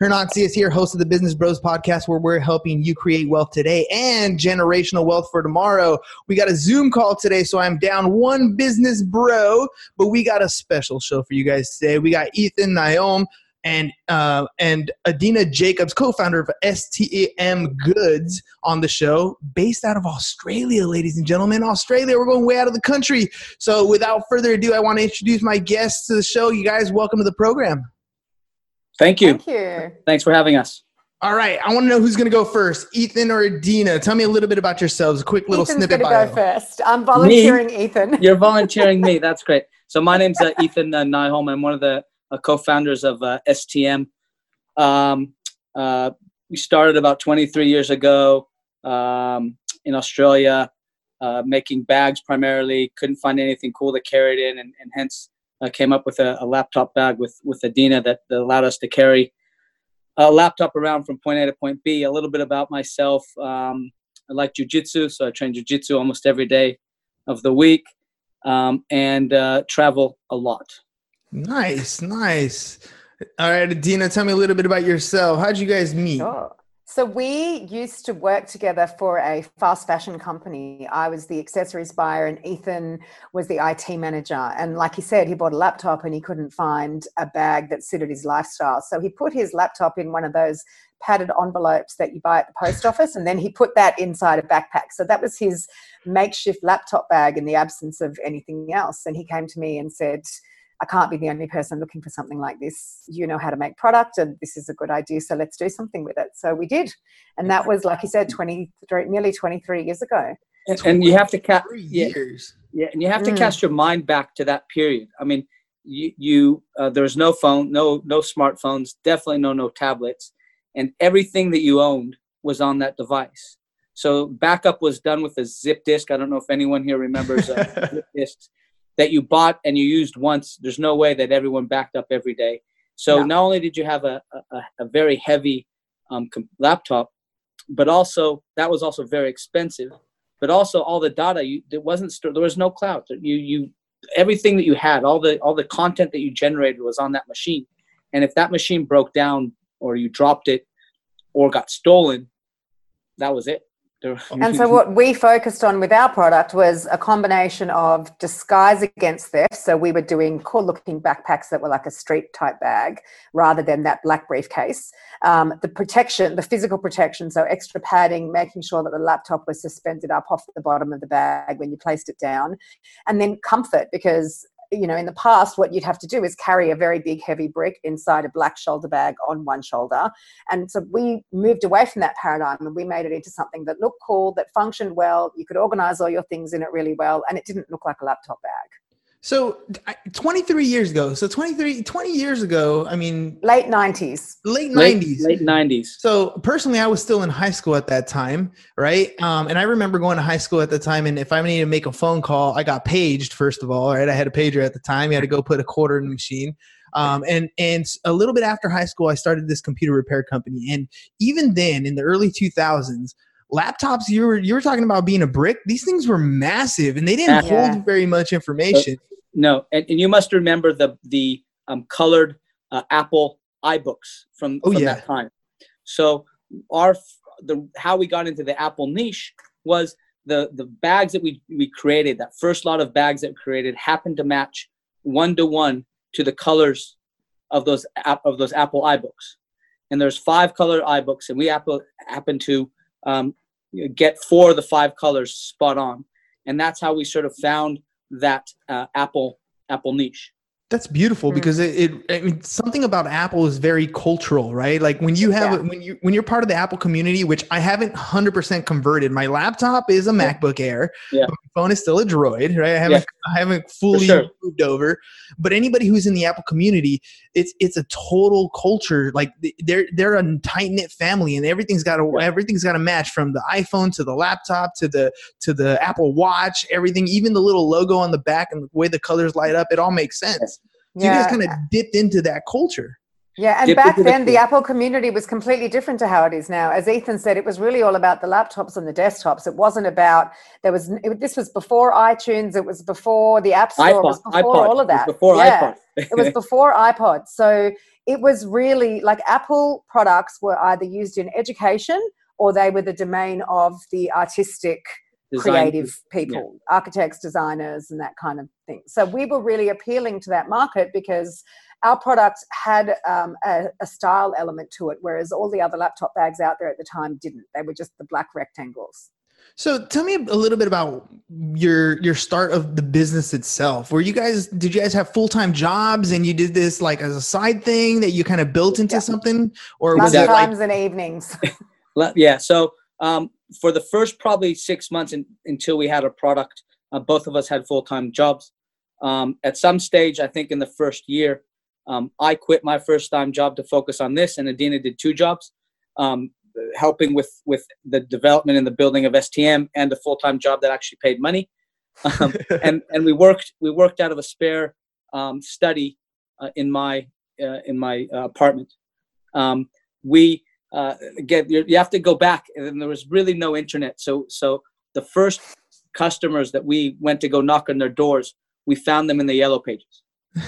Hernan Cias here, host of the Business Bros podcast, where we're helping you create wealth today and generational wealth for tomorrow. We got a Zoom call today, so I'm down one business bro, but we got a special show for you guys today. We got Ethan Nyholm and uh, and Adina Jacobs, co-founder of STM Goods, on the show, based out of Australia, ladies and gentlemen. Australia, we're going way out of the country. So, without further ado, I want to introduce my guests to the show. You guys, welcome to the program. Thank you. Thank you. Thanks for having us. All right, I want to know who's going to go first, Ethan or Adina. Tell me a little bit about yourselves. A quick little Ethan's snippet going to go first. I'm volunteering Ethan. You're volunteering me. That's great. So my name's uh, Ethan uh, Nyholm. I'm one of the uh, co-founders of uh, STM. Um, uh, we started about 23 years ago um, in Australia, uh, making bags primarily. Couldn't find anything cool to carry it in, and, and hence uh, came up with a, a laptop bag with with Adina that, that allowed us to carry a laptop around from point A to point B. A little bit about myself. Um, I like jujitsu, so I train jujitsu almost every day of the week, um, and uh, travel a lot. Nice, nice. All right, Adina, tell me a little bit about yourself. How'd you guys meet? Sure. So we used to work together for a fast fashion company. I was the accessories buyer and Ethan was the IT manager. And like he said, he bought a laptop and he couldn't find a bag that suited his lifestyle. So he put his laptop in one of those padded envelopes that you buy at the post office and then he put that inside a backpack. So that was his makeshift laptop bag in the absence of anything else. And he came to me and said, I can't be the only person looking for something like this. You know how to make product, and this is a good idea. So let's do something with it. So we did, and that was, like you said, twenty three, nearly twenty three years ago. And, and you have to ca- Three yeah, years. yeah, and you have to Mm. cast your mind back to that period. I mean, you, you uh, there was no phone, no no smartphones, definitely no no tablets, and everything that you owned was on that device. So backup was done with a zip disk. I don't know if anyone here remembers uh, zip disks that you bought and you used once. There's no way that everyone backed up every day. So No. not only did you have a a, a very heavy um, com- laptop, but also that was also very expensive. But also all the data you there wasn't there was no cloud. You you everything that you had, all the all the content that you generated was on that machine. And if that machine broke down or you dropped it or got stolen, that was it. And so what we focused on with our product was a combination of disguise against theft. So we were doing cool looking backpacks that were like a street type bag rather than that black briefcase. Um, the protection, the physical protection, so extra padding, making sure that the laptop was suspended up off the bottom of the bag when you placed it down. And then comfort because you know, in the past, what you'd have to do is carry a very big, heavy brick inside a black shoulder bag on one shoulder. And so we moved away from that paradigm and we made it into something that looked cool, that functioned well. You could organize all your things in it really well, and it didn't look like a laptop bag. So, 23 years ago. So, 23, 20 years ago, I mean, Late 90s. late late 90s. late nineties. So personally, I was still in high school at that time, right? Um, and I remember going to high school at the time, and if I needed to make a phone call, I got paged first of all, right? I had a pager at the time. You had to go put a quarter in the machine. Um, and and a little bit after high school, I started this computer repair company. And even then, in the early 2000s, laptops you were you were talking about being a brick. These things were massive, and they didn't Yeah. hold very much information. No, and, and you must remember the the um, colored uh, Apple iBooks from, Oh, from yeah. that time. So our the how we got into the Apple niche was the the bags that we we created. That first lot of bags that we created happened to match one to one to the colors of those of those Apple iBooks. And there's five color iBooks, and we Apple happen to um, get four of the five colors spot on, and that's how we sort of found that uh, Apple Apple niche. That's beautiful Mm. because it, it I mean something about Apple is very cultural, right? Like when you have Yeah. when you when you're part of the Apple community, which I haven't hundred percent converted. My laptop is a MacBook Air, Yeah. but my phone is still a Droid, right? I haven't I haven't fully sure. moved over. But anybody who's in the Apple community, it's it's a total culture. Like they're they're a tight knit family, and everything's got to Yeah. everything's got to match from the iPhone to the laptop to the to the Apple Watch. Everything, even the little logo on the back and the way the colors light up, it all makes sense. So you guys kind of dipped into that culture. Yeah, and Dip back into the then the. Apple community was completely different to how it is now. As Ethan said, it was really all about the laptops and the desktops. It wasn't about there was it, this was before iTunes. It was before the App Store. it was before iPod, all of it was that. before yeah. iPod. it was before iPod. So it was really like Apple products were either used in education or they were the domain of the artistic Design- creative people, architects, designers, and that kind of thing. So we were really appealing to that market because our product had um, a, a style element to it, whereas all the other laptop bags out there at the time didn't. They were just the black rectangles. So tell me a little bit about your your start of the business itself. Were you guys did you guys have full time jobs and you did this like as a side thing that you kind of built into Yeah. something, or Lunch was it like times and evenings. Yeah so um, for the first probably six months in, until we had a product uh, both of us had full-time jobs um, at some stage i think in the first year um, i quit my first time job to focus on this and adina did two jobs um, helping with with the development and the building of stm and a full-time job that actually paid money um, and and we worked we worked out of a spare um, study uh, in my uh, in my uh, apartment. Um, we uh, again you, you have to go back, and there was really no internet. So so the first customers that we went to go knock on their doors, we found them in the yellow pages.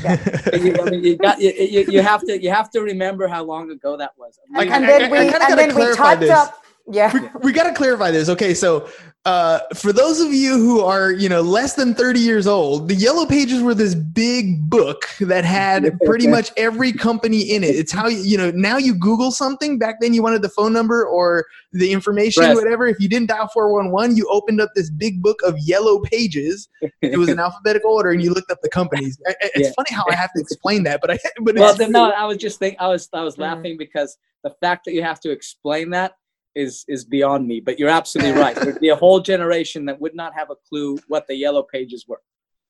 you, I mean, you, got, you, you, you have to you have to remember how long ago that was. I mean, and I- then we I kinda and then we clarify typed this. up. Yeah. we, we got to clarify this. Okay, so uh, for those of you who are, you know, less than 30 years old, the Yellow Pages were this big book that had pretty much every company in it. It's how you, you know, now you Google something. Back then, you wanted the phone number or the information, Right. whatever. If you didn't dial 411, you opened up this big book of Yellow Pages. It was in alphabetical order, and you looked up the companies. It's Yeah. funny how I have to explain that, but I, but well it's no i was just thinking, i was i was laughing because the fact that you have to explain that is is beyond me but you're absolutely right there'd be a whole generation that would not have a clue what the yellow pages were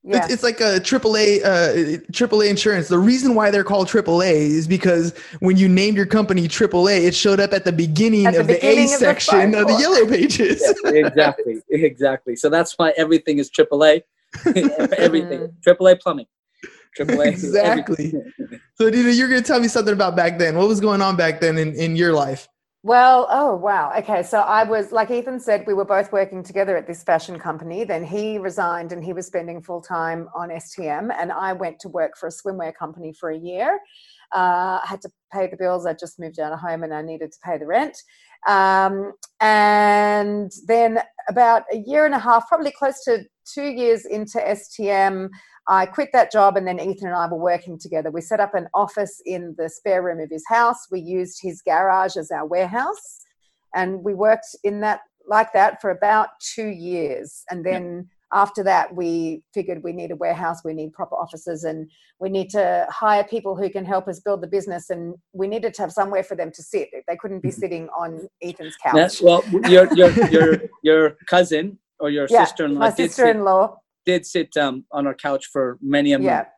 Yeah. It's, it's like a AAA, uh, AAA insurance. The reason why they're called AAA is because when you named your company AAA, it showed up at the beginning At the of the A of the section of the yellow pages. exactly exactly so that's why everything is aaa everything aaa plumbing aaa Exactly. so, Dina, you're going to tell me something about back then. What was going on back then in, in your life? Well, oh wow. Okay, so I was like Ethan said, we were both working together at this fashion company. Then he resigned and he was spending full time on STM, and I went to work for a swimwear company for a year. Uh, I had to pay the bills. I just moved out of home and I needed to pay the rent. Um, and then about a year and a half, probably close to two years into STM, I quit that job, and then Ethan and I were working together. We set up an office in the spare room of his house. We used his garage as our warehouse, and we worked in that like that for about two years. And then after that, we figured we need a warehouse, we need proper offices, and we need to hire people who can help us build the business. And we needed to have somewhere for them to sit. They couldn't be sitting on Ethan's couch. That's, well your your your your cousin or your yeah, sister-in-law my did sit, sister-in-law. did sit um, on our couch for many a Yeah, month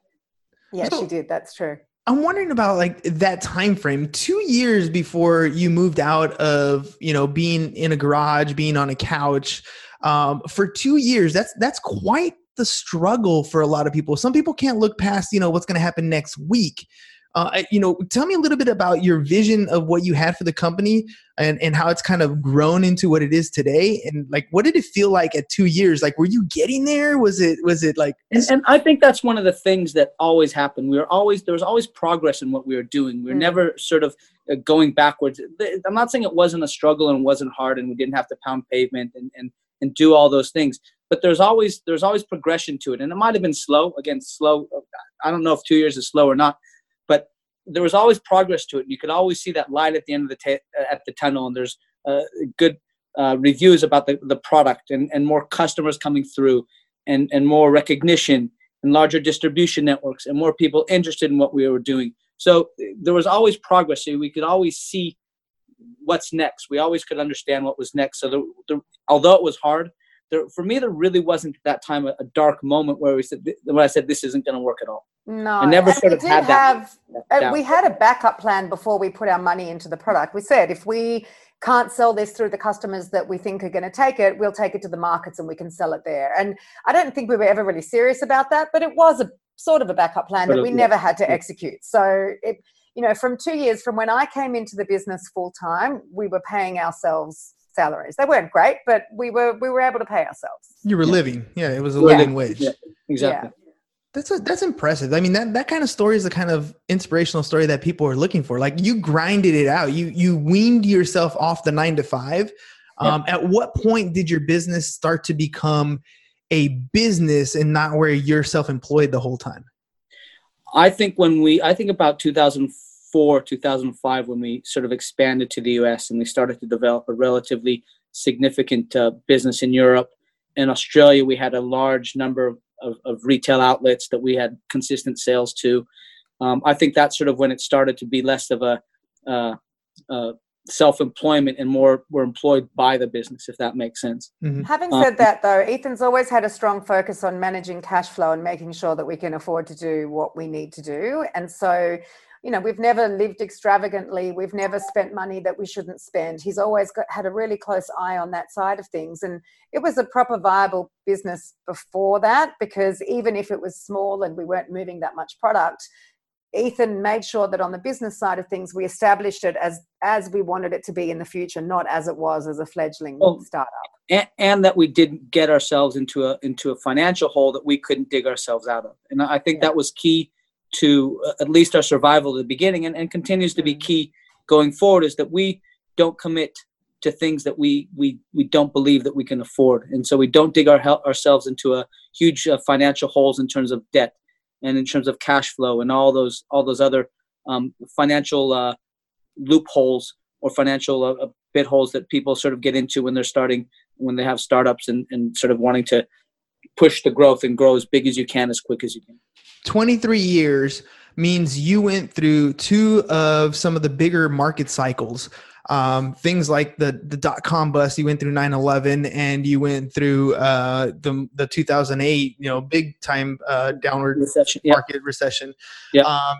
yeah, So- she did. That's true. I'm wondering about like that time frame, two years before you moved out of you know being in a garage, being on a couch. Um, for two years, that's that's quite the struggle for a lot of people. Some people can't look past you know what's going to happen next week. Uh, you know, tell me a little bit about your vision of what you had for the company and and how it's kind of grown into what it is today. And like, what did it feel like at two years? Like, were you getting there? Was it was it like And, and I think that's one of the things that always happened. We were always there was always progress in what we were doing. We were Mm. never sort of uh, going backwards. I'm not saying it wasn't a struggle and wasn't hard, and we didn't have to pound pavement and and and do all those things. But there's always there's always progression to it, and it might have been slow. Again, slow. I don't know if two years is slow or not, but there was always progress to it. and You could always see that light at the end of the at the tunnel, and there's uh, good uh, reviews about the, the product and, and more customers coming through and, and more recognition and larger distribution networks and more people interested in what we were doing. So there was always progress. So we could always see what's next. We always could understand what was next. So the, the, although it was hard, there, for me, there really wasn't at that time a, a, dark moment where we said, when I said this isn't going to work at all. No, I never sort of had have, that. We had a backup plan before we put our money into the product. We said if we can't sell this through the customers that we think are going to take it, we'll take it to the markets and we can sell it there. And I don't think we were ever really serious about that, but it was a sort of a backup plan sort that we yeah. never had to execute. So it, you know, from two years from when I came into the business full time, we were paying ourselves salaries. They weren't great, but we were we were able to pay ourselves. You were living, yeah. It was a living wage. Yeah, exactly. That's a, that's impressive. I mean, that that kind of story is the kind of inspirational story that people are looking for. Like you grinded it out. You you weaned yourself off the nine to five. Um, At what point did your business start to become a business and not where you're self-employed the whole time? I think when we, I think about 2004, 2005, when we sort of expanded to the US and we started to develop a relatively significant uh, business in Europe. In Australia, we had a large number of of, of retail outlets that we had consistent sales to. Um, I think that's sort of when it started to be less of a uh, uh, self-employment and more were employed by the business if that makes sense mm-hmm. having um, said um, that though ethan's always had a strong focus on managing cash flow and making sure that we can afford to do what we need to do and so you know we've never lived extravagantly we've never spent money that we shouldn't spend. He's always got, had a really close eye on that side of things. And it was a proper viable business before that because even if it was small and we weren't moving that much product ethan made sure that on the business side of things we established it as as we wanted it to be in the future not as it was as a fledgling well, startup. and, and, that we didn't get ourselves into a into a financial hole that we couldn't dig ourselves out of. And i think yeah. that was key to uh, at least our survival at the beginning and, and continues to be mm-hmm. key going forward is that we don't commit to things that we we we don't believe that we can afford and so we don't dig our ourselves into a huge uh, financial holes in terms of debt and in terms of cash flow and all those all those other um, financial uh, loopholes or financial uh, bit holes that people sort of get into when they're starting when they have startups and, and sort of wanting to push the growth and grow as big as you can as quick as you can 23 years means you went through two of some of the bigger market cycles. Um, things like the the dot com bust, you went through 9/11, and you went through uh, the the 2008, you know, big time uh, downward recession, market yep. recession. Yeah. Um,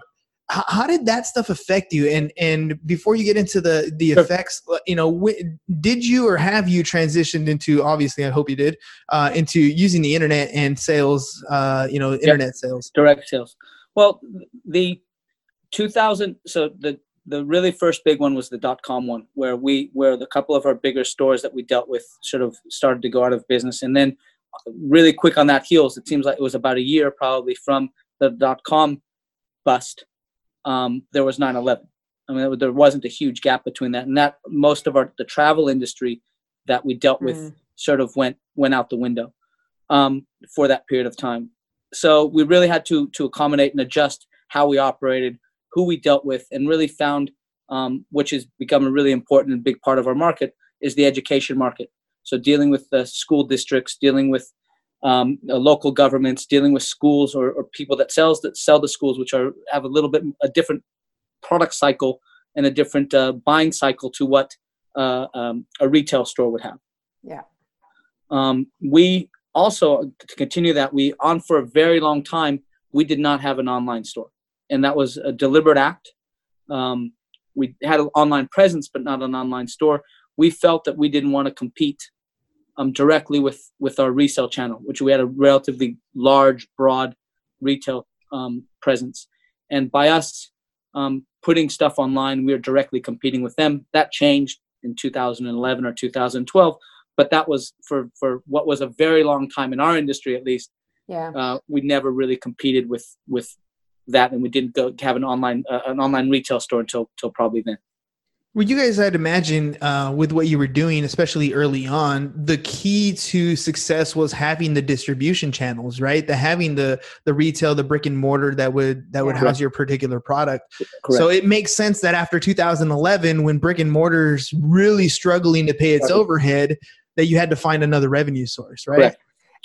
how, how, did that stuff affect you? And and before you get into the the effects, uh, you know, did you or have you transitioned into? Obviously, I hope you did uh, into using the internet and sales. Uh, you know, internet yep. sales, direct sales. Well, the 2000. So the the really first big one was the dot com one, where we where the couple of our bigger stores that we dealt with sort of started to go out of business, and then uh, really quick on that heels, it seems like it was about a year probably from the dot com bust um, there was 9/11. I mean, there wasn't a huge gap between that, and that most of our the travel industry that we dealt with mm. sort of went went out the window um, for that period of time. So we really had to to accommodate and adjust how we operated, who we dealt with, and really found, um, which has become a really important and big part of our market, is the education market. So dealing with the school districts, dealing with um, uh, local governments dealing with schools or, or, people that sells that sell the schools, which are have a little bit a different product cycle and a different uh, buying cycle to what uh, um, a retail store would have. Yeah. Um, we also to continue that we on for a very long time we did not have an online store, and that was a deliberate act. Um, we had an online presence, but not an online store. We felt that we didn't want to compete um, directly with with our resale channel, which we had a relatively large, broad retail um, presence. And by us um, putting stuff online, we are directly competing with them. That changed in 2011 or 2012, but that was for for what was a very long time in our industry, at least. Yeah, uh, we never really competed with with that, and we didn't go have an online uh, an online retail store until until probably then. Well, you guys, I'd imagine, uh, with what you were doing, especially early on, the key to success was having the distribution channels, right? The having the the retail, the brick and mortar that would that would Yeah. house your particular product. Correct. So it makes sense that after 2011, when brick and mortar's really struggling to pay its Right. overhead, that you had to find another revenue source, right?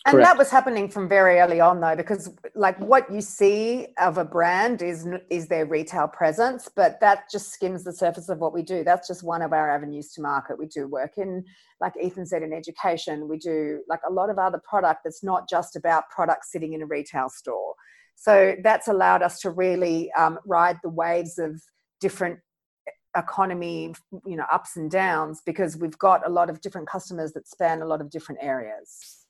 And Correct. that was happening from very early on, though, because like what you see of a brand is is their retail presence, but that just skims the surface of what we do. That's just one of our avenues to market. We do work in, like Ethan said, in education. We do like a lot of other product that's not just about products sitting in a retail store. So that's allowed us to really um, ride the waves of different economy, you know, ups and downs because we've got a lot of different customers that span a lot of different areas.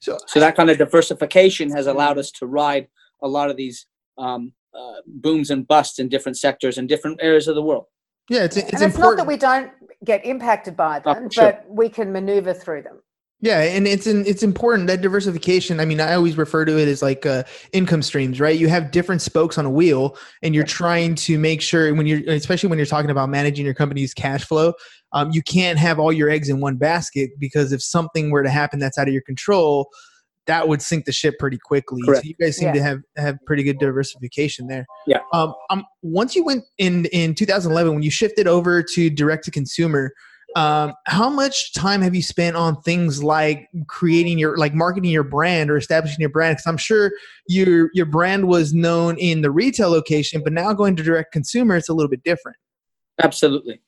So So that kind of diversification has allowed us to ride a lot of these um, uh, booms and busts in different sectors and different areas of the world. yeah, it's it's and it's not important. that we don't get impacted by Oh, them, sure. but we can maneuver through them. Yeah, and it's in, it's important that diversification. I mean, I always refer to it as like uh, income streams, right? You have different spokes on a wheel, and you're trying to make sure when you're, especially when you're talking about managing your company's cash flow, um, you can't have all your eggs in one basket because if something were to happen that's out of your control, that would sink the ship pretty quickly. Correct. So you guys seem Yeah. to have have pretty good diversification there. Yeah. Um, um, once you went in in 2011 when you shifted over to direct to consumer, um, how much time have you spent on things like creating your like marketing your brand or establishing your brand? Because I'm sure your your brand was known in the retail location, but now going to direct consumer, it's a little bit different. Absolutely.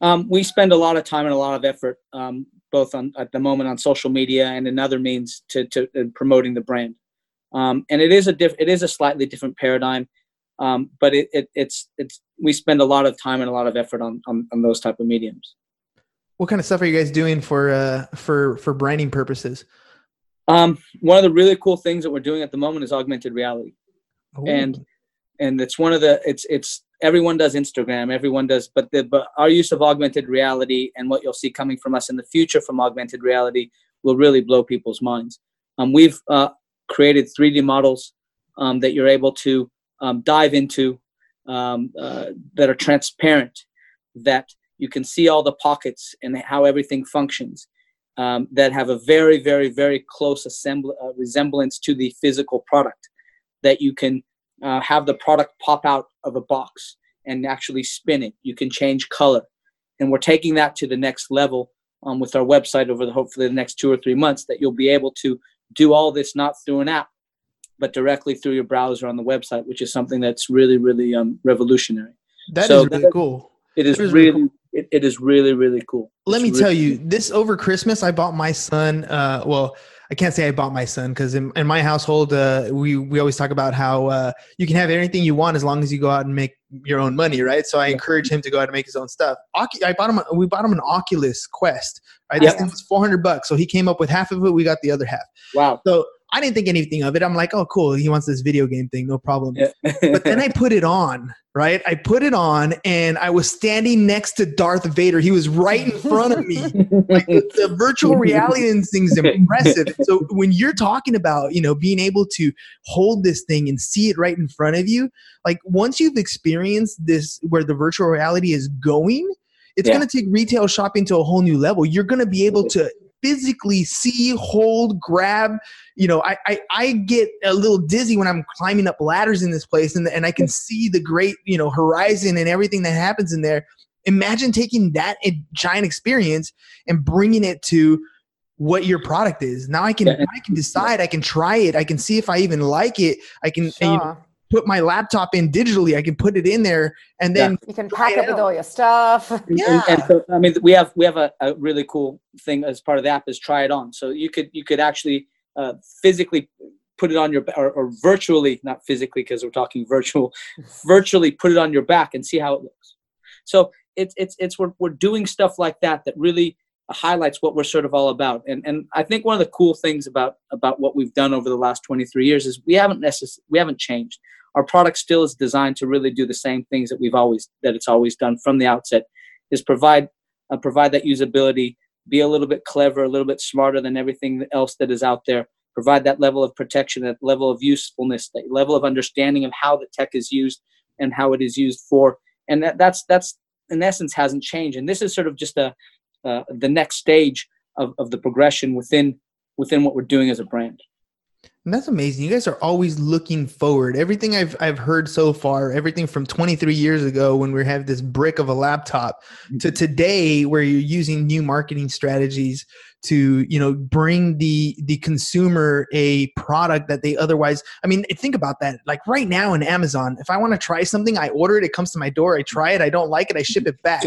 Um, we spend a lot of time and a lot of effort, um, both on at the moment on social media and in other means to, to in promoting the brand. Um, and it is a diff- it is a slightly different paradigm, um, but it, it, it's it's we spend a lot of time and a lot of effort on, on, on those type of mediums. What kind of stuff are you guys doing for uh, for for branding purposes? Um, one of the really cool things that we're doing at the moment is augmented reality. And- and it's one of the it's it's everyone does instagram everyone does but the but our use of augmented reality and what you'll see coming from us in the future from augmented reality will really blow people's minds. Um, we've uh, created 3d models um, that you're able to um, dive into um, uh, that are transparent that you can see all the pockets and how everything functions um, that have a very very very close assembl- uh, resemblance to the physical product that you can uh, have the product pop out of a box and actually spin it. You can change color, and we're taking that to the next level um, with our website over the hopefully the next two or three months. That you'll be able to do all this not through an app, but directly through your browser on the website, which is something that's really really um, revolutionary. That is so really that- cool. It is is really really it, it is really really cool. Let It's me tell really- you, this over Christmas, I bought my son. Uh, well, I can't say I bought my son because in, in my household, uh, we we always talk about how uh, you can have anything you want as long as you go out and make your own money, right? So I encourage him to go out and make his own stuff. Ocu- I bought him. a- We bought him an Oculus Quest. Right, this thing was four hundred bucks. So he came up with half of it. We got the other half. Wow. So I didn't think anything of it. I'm like, oh, cool. He wants this video game thing, no problem. Yeah. But then I put it on, right? I put it on and I was standing next to Darth Vader. He was right in front of me. Like the, the virtual reality in this thing is impressive. So when you're talking about, you know, being able to hold this thing and see it right in front of you, like once you've experienced this where the virtual reality is going, it's Yeah. going to take retail shopping to a whole new level. You're going to be able to physically see, hold, grab. You know, I, I I get a little dizzy when I'm climbing up ladders in this place, and and I can see the great you know horizon and everything that happens in there. Imagine taking that a giant experience and bringing it to what your product is. Now I can Yeah. I can decide. I can try it. I can see if I even like it. I can and, you know, Sure. Put my laptop in digitally. I can put it in there, and then You can pack it it with all your stuff. Yeah. And, and so, I mean, we have we have a, a really cool thing as part of the app is try it on. So you could you could actually uh, physically put it on your ba- or, or virtually, not physically because we're talking virtual, virtually put it on your back and see how it looks. So it's it's it's we're we're doing stuff like that that really highlights what we're sort of all about. And and I think one of the cool things about about what we've done over the last 23 years is we haven't necess- we haven't changed. Our product still is designed to really do the same things that we've always that it's always done from the outset is provide uh, provide that usability, be a little bit clever, a little bit smarter than everything else that is out there. Provide that level of protection, that level of usefulness, that level of understanding of how the tech is used and how it is used for. And that, that's that's in essence hasn't changed. And this is sort of just a uh, the next stage of, of the progression within within what we're doing as a brand. And that's amazing. You guys are always looking forward. Everything I've I've heard so far, everything from 23 years ago when we have this brick of a laptop to Mm-hmm. today where you're using new marketing strategies to, you know, bring the the consumer a product that they otherwise I mean, think about that. Like right now in Amazon, if I want to try something, I order it, it comes to my door, I try it, I don't like it, I ship it back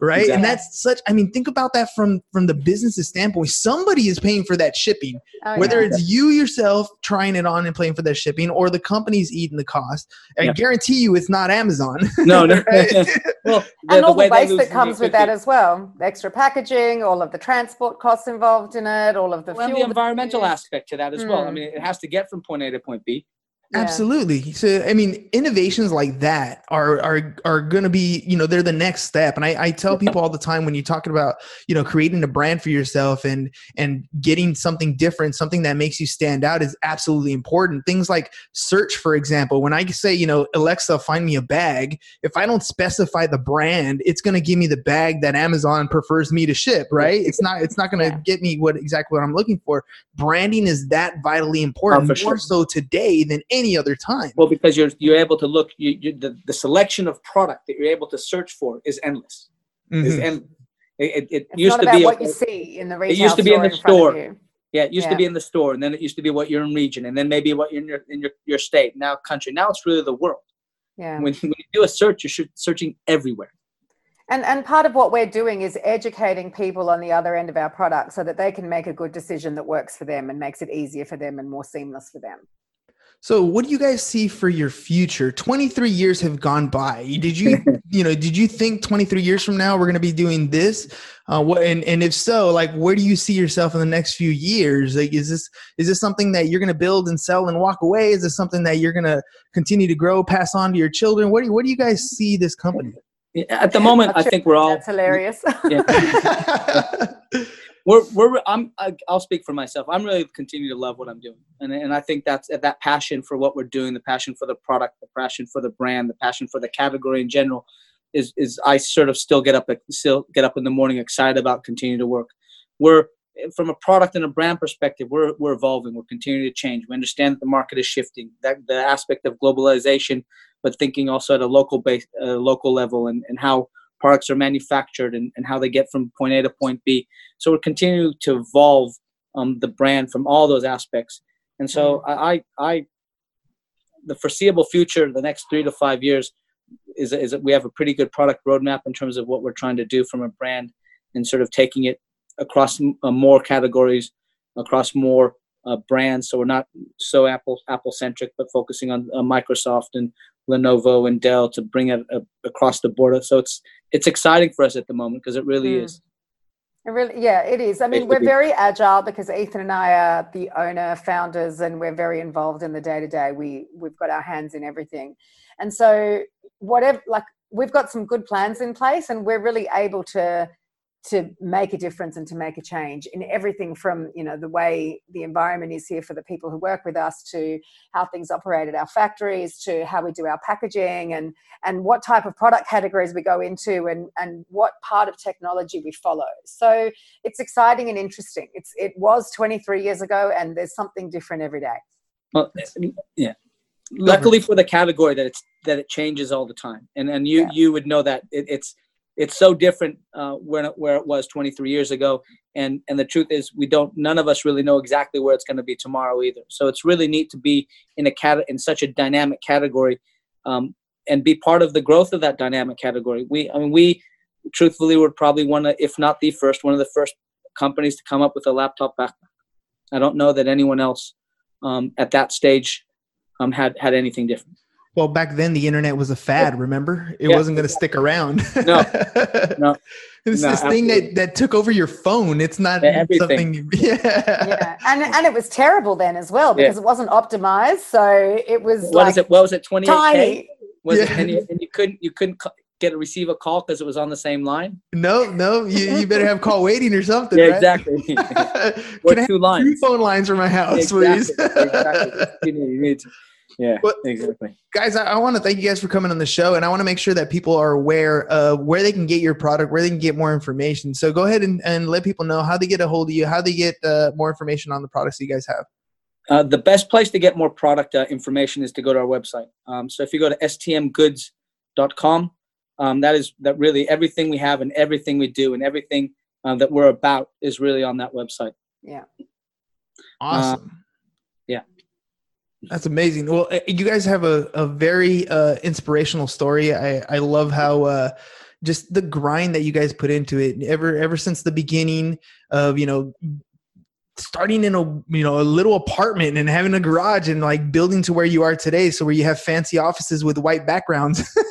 right Exactly. and that's such i mean think about that from from the business's standpoint somebody is paying for that shipping Oh, whether yeah. it's you yourself trying it on and paying for that shipping or the company's eating the cost i Yeah. guarantee you it's not amazon No, no. Right? well, and all the way they waste that comes with that as well the extra packaging all of the transport costs involved in it all of the well, fuel the environmental aspect to that as well. I Mm. mean, it has to get from point A to point B. Yeah. Absolutely. So I mean, innovations like that are are are going to be, you know, they're the next step. And I, I tell people all the time when you're talking about, you know, creating a brand for yourself and and getting something different, something that makes you stand out is absolutely important. Things like search, for example. When I say, you know, Alexa, find me a bag. If I don't specify the brand, it's going to give me the bag that Amazon prefers me to ship. Right? It's not. It's not going to Yeah. get me what exactly what I'm looking for. Branding is that vitally important, Oh, for more so today than any other time. Well, because you're you're able to look, you, you, the the selection of product that you're able to search for is endless. Is Mhm. endless. It, it, it it's used not to about be a- what you see in the retail used to be in the store in store. Yeah, it used to be in the store, and then it used to be what you're in region, and then maybe what you're in your in your, your state, now country. Now it's really the world. yeah When, when you do a search, you're searching everywhere. And and part of what we're doing is educating people on the other end of our product so that they can make a good decision that works for them and makes it easier for them and more seamless for them. So, what do you guys see for your future? 23 years have gone by. Did you, you know, did you think 23 years from now we're going to be doing this? Uh, what, and and if so, like, where do you see yourself in the next few years? Like, is this is this something that you're going to build and sell and walk away? Is this something that you're going to continue to grow, pass on to your children? What do you, what do you guys see this company? At the moment, I'm I think we're all That's hilarious. we're we're I'm I'll speak for myself. I'm really continue to love what I'm doing, and and I think that's that passion for what we're doing, the passion for the product, the passion for the brand, the passion for the category in general, is is I sort of still get up still get up in the morning excited about continuing to work. We're from a product and a brand perspective, we're we're evolving. We're continuing to change. We understand that the market is shifting. That the aspect of globalization, but thinking also at a local base, uh, local level, and and how products are manufactured and, and how they get from point A to point B. So we're continuing to evolve um, the brand from all those aspects. And so I, I, I, the foreseeable future, the next three to five years, is is that we have a pretty good product roadmap in terms of what we're trying to do from a brand and sort of taking it across uh, more categories, across more uh, brands. So we're not so Apple Apple centric, but focusing on uh, Microsoft and Lenovo and Dell to bring it uh, across the border. So it's it's exciting for us at the moment because it really Mm. is. It really, yeah, it is. I mean, we're very agile because Ethan and I are the owner, founders, and we're very involved in the day to day. We we've got our hands in everything, and so whatever, like we've got some good plans in place, and we're really able to to make a difference and to make a change in everything from you know the way the environment is here for the people who work with us to how things operate at our factories to how we do our packaging and and what type of product categories we go into and and what part of technology we follow. So it's exciting and interesting. It's it was 23 years ago and there's something different every day. Well, eh, mm, yeah. Luckily for the category that it's that it changes all the time, and and you Yeah. you would know that it, it's it's so different uh, where where it was 23 years ago, and and the truth is we don't none of us really know exactly where it's going to be tomorrow either. So it's really neat to be in a cat in such a dynamic category, um, and be part of the growth of that dynamic category. We I mean we truthfully were probably one of if not the first one of the first companies to come up with a laptop backpack. I don't know that anyone else um, at that stage um, had had anything different. Well, back then the internet was a fad. Remember, it Yeah. wasn't going to stick around. No. No. it's No, this thing that that took over your phone. It's not everything. something. Yeah. yeah and and it was terrible then as well because it wasn't optimized so it was What like is it? What was it? Twenty eight k? tiny Was it? Yeah. And you, and you couldn't you couldn't get a receive a call because it was on the same line. No, no, you, you better have call waiting or something. Yeah, right? exactly. Can or I have two two phone lines for my house, exactly. please? exactly. You need, you need to. Yeah, Well- exactly. guys i, I want to thank you guys for coming on the show and i want to make sure that people are aware of where they can get your product where they can get more information so go ahead and, and let people know how they get a hold of you how they get uh, more information on the products that you guys have Uh, the best place to get more product uh, information is to go to our website. Um, so if you go to stmgoods.com, um, that is that really everything we have and everything we do and everything uh, that we're about is really on that website. Yeah. awesome yeah. That's amazing. Well uh, you guys have a, a very uh, inspirational story. I, I love how uh, just the grind that you guys put into it. Ever ever since the beginning of you know starting in a you know a little apartment and having a garage and like building to where you are today so where you have fancy offices with white backgrounds.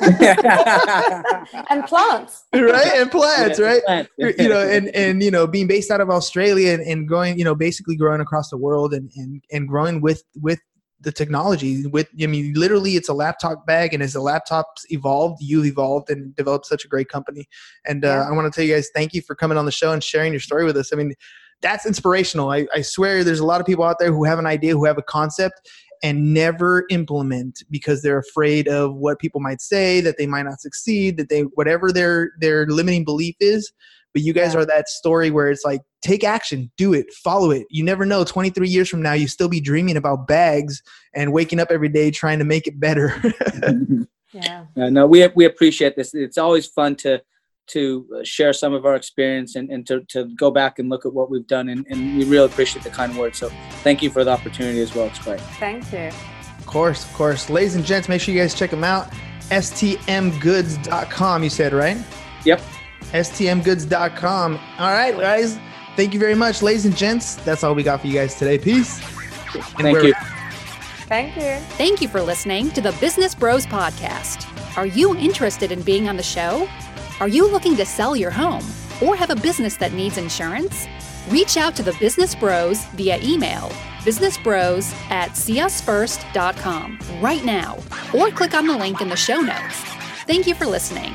And plants. right? And plants Yeah, right? plant. you know and and you know being based out of australia and, and growing you know basically growing across the world and and, and growing with with the technology with i mean literally it's a laptop bag and as the laptops evolved you've evolved and developed such a great company. And uh, Yeah. i want to tell you guys thank you for coming on the show and sharing your story with us. I mean that's inspirational. I, I swear there's a lot of people out there who have an idea who have a concept and never implement because they're afraid of what people might say that they might not succeed that they whatever their their limiting belief is but you guys Yeah. are that story where it's like take action do it follow it you never know 23 years from now you still be dreaming about bags and waking up every day trying to make it better Yeah. Uh, no, we we appreciate this. It's always fun to to uh, share some of our experience and, and to, to go back and look at what we've done and, and we really appreciate the kind words. So thank you for the opportunity as well. It's great. Thank you. of course of course ladies and gents make sure you guys check them out stmgoods.com you said right Yep. stmgoods.com all right guys thank you very much ladies and gents that's all we got for you guys today peace And Thank you. Thank you. Thank you for listening to the Business Bros Podcast. Are you interested in being on the show? Are you looking to sell your home or have a business that needs insurance? Reach out to the Business Bros via email businessbros at seeusfirst.com right now or click on the link in the show notes. Thank you for listening.